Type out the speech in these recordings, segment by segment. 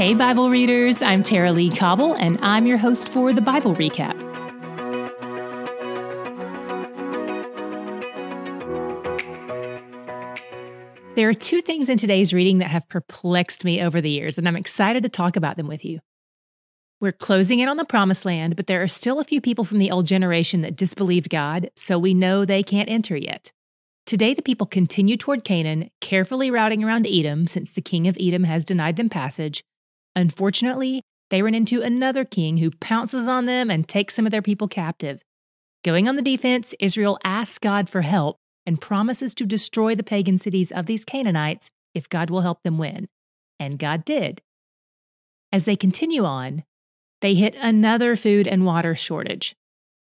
Hey, Bible readers, I'm Tara-Leigh Cobble, and I'm your host for the Bible Recap. There are two things in today's reading that have perplexed me over the years, and I'm excited to talk about them with you. We're closing in on the promised land, but there are still a few people from the old generation that disbelieved God, so we know they can't enter yet. Today, the people continue toward Canaan, carefully routing around Edom since the king of Edom has denied them passage. Unfortunately, they run into another king who pounces on them and takes some of their people captive. Going on the defense, Israel asks God for help and promises to destroy the pagan cities of these Canaanites if God will help them win. And God did. As they continue on, they hit another food and water shortage.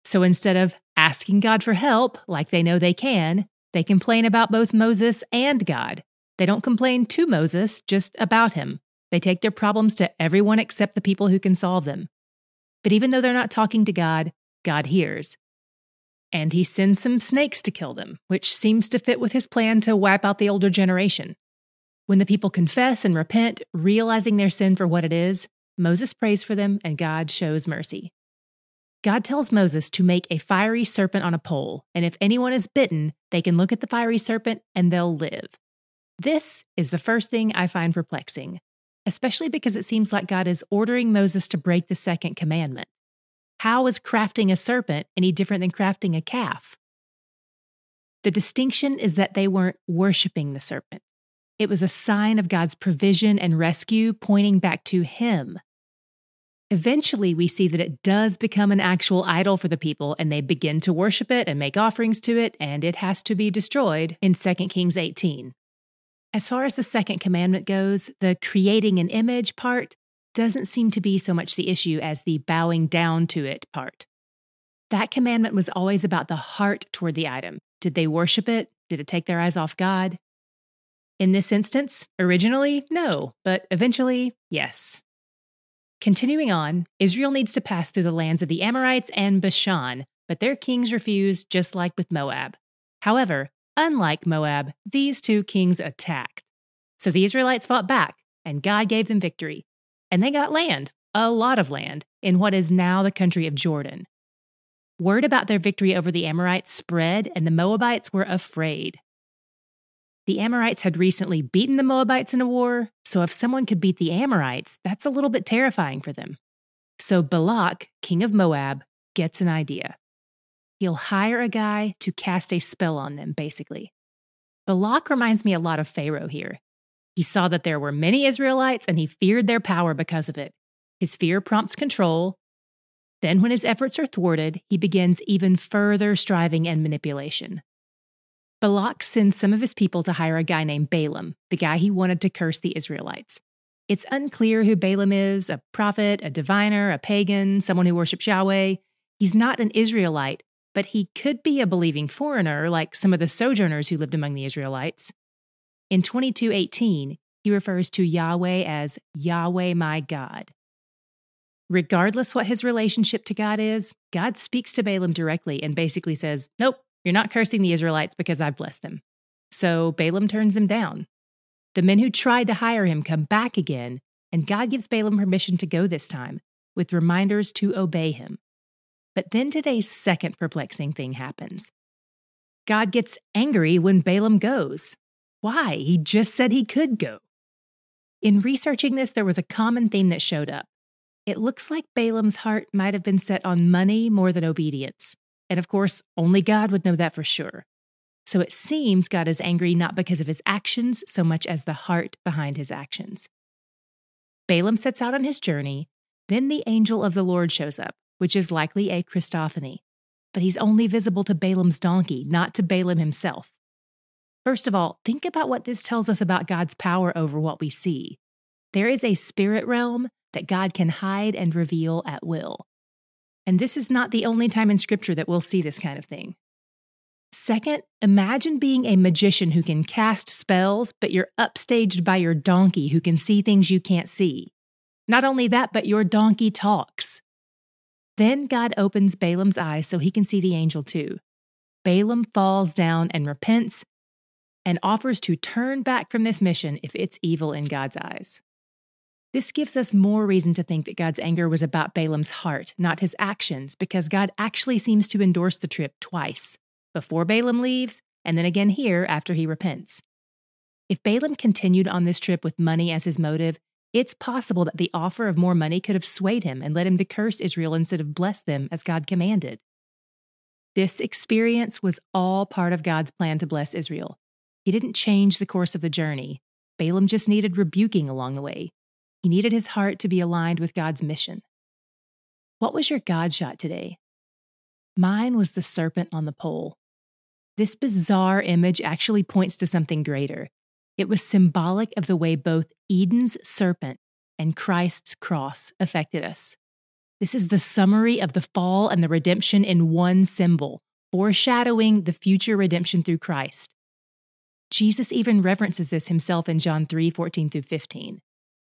So instead of asking God for help like they know they can, they complain about both Moses and God. They don't complain to Moses, just about him. They take their problems to everyone except the people who can solve them. But even though they're not talking to God, God hears. And he sends some snakes to kill them, which seems to fit with his plan to wipe out the older generation. When the people confess and repent, realizing their sin for what it is, Moses prays for them, and God shows mercy. God tells Moses to make a fiery serpent on a pole, and if anyone is bitten, they can look at the fiery serpent and they'll live. This is the first thing I find perplexing, especially because it seems like God is ordering Moses to break the second commandment. How is crafting a serpent any different than crafting a calf? The distinction is that they weren't worshiping the serpent. It was a sign of God's provision and rescue pointing back to Him. Eventually, we see that it does become an actual idol for the people, and they begin to worship it and make offerings to it, and it has to be destroyed in 2 Kings 18. As far as the second commandment goes, the creating an image part doesn't seem to be so much the issue as the bowing down to it part. That commandment was always about the heart toward the item. Did they worship it? Did it take their eyes off God? In this instance, originally, no, but eventually, yes. Continuing on, Israel needs to pass through the lands of the Amorites and Bashan, but their kings refuse, just like with Moab. However, unlike Moab, these two kings attacked. So the Israelites fought back, and God gave them victory. And they got land, a lot of land, in what is now the country of Jordan. Word about their victory over the Amorites spread, and the Moabites were afraid. The Amorites had recently beaten the Moabites in a war, so if someone could beat the Amorites, that's a little bit terrifying for them. So Balak, king of Moab, gets an idea. He'll hire a guy to cast a spell on them, basically. Balak reminds me a lot of Pharaoh here. He saw that there were many Israelites and he feared their power because of it. His fear prompts control. Then, when his efforts are thwarted, he begins even further striving and manipulation. Balak sends some of his people to hire a guy named Balaam, the guy he wanted to curse the Israelites. It's unclear who Balaam is a prophet, a diviner, a pagan, someone who worships Yahweh. He's not an Israelite, but he could be a believing foreigner like some of the sojourners who lived among the Israelites. In 22:18, he refers to Yahweh as Yahweh my God. Regardless what his relationship to God is, God speaks to Balaam directly and basically says, "Nope, you're not cursing the Israelites because I've blessed them. So Balaam turns them down. The men who tried to hire him come back again, and God gives Balaam permission to go this time, with reminders to obey him. But then today's second perplexing thing happens. God gets angry when Balaam goes. Why? He just said he could go. In researching this, there was a common theme that showed up. It looks like Balaam's heart might have been set on money more than obedience. And of course, only God would know that for sure. So it seems God is angry not because of his actions so much as the heart behind his actions. Balaam sets out on his journey. Then the angel of the Lord shows up, which is likely a Christophany. But he's only visible to Balaam's donkey, not to Balaam himself. First of all, think about what this tells us about God's power over what we see. There is a spirit realm that God can hide and reveal at will. And this is not the only time in Scripture that we'll see this kind of thing. Second, imagine being a magician who can cast spells, but you're upstaged by your donkey who can see things you can't see. Not only that, but your donkey talks. Then God opens Balaam's eyes so he can see the angel too. Balaam falls down and repents and offers to turn back from this mission if it's evil in God's eyes. This gives us more reason to think that God's anger was about Balaam's heart, not his actions, because God actually seems to endorse the trip twice before Balaam leaves, and then again here after he repents. If Balaam continued on this trip with money as his motive, it's possible that the offer of more money could have swayed him and led him to curse Israel instead of bless them as God commanded. This experience was all part of God's plan to bless Israel. He didn't change the course of the journey. Balaam just needed rebuking along the way. He needed his heart to be aligned with God's mission. What was your God shot today? Mine was the serpent on the pole. This bizarre image actually points to something greater. It was symbolic of the way both Eden's serpent and Christ's cross affected us. This is the summary of the fall and the redemption in one symbol, foreshadowing the future redemption through Christ. Jesus even references this himself in John 3 14 through 15.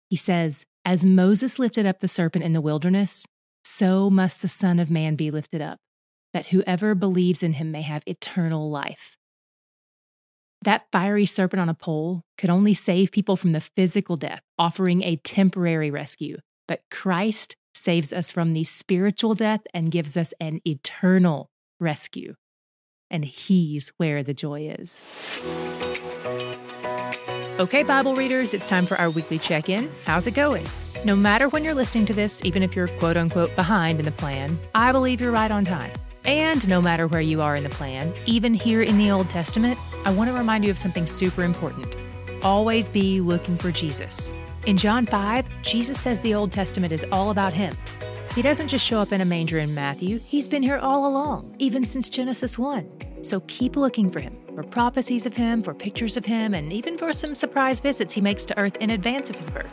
He says, As Moses lifted up the serpent in the wilderness, so must the Son of Man be lifted up, that whoever believes in him may have eternal life. That fiery serpent on a pole could only save people from the physical death, offering a temporary rescue. But Christ saves us from the spiritual death and gives us an eternal rescue. And He's where the joy is. Okay, Bible readers, it's time for our weekly check in. How's it going? No matter when you're listening to this, even if you're quote unquote behind in the plan, I believe you're right on time. And no matter where you are in the plan, even here in the Old Testament, I want to remind you of something super important. Always be looking for Jesus. In John 5, Jesus says the Old Testament is all about Him. He doesn't just show up in a manger in Matthew, He's been here all along, even since Genesis 1. So keep looking for Him for prophecies of him, for pictures of him, and even for some surprise visits he makes to Earth in advance of his birth.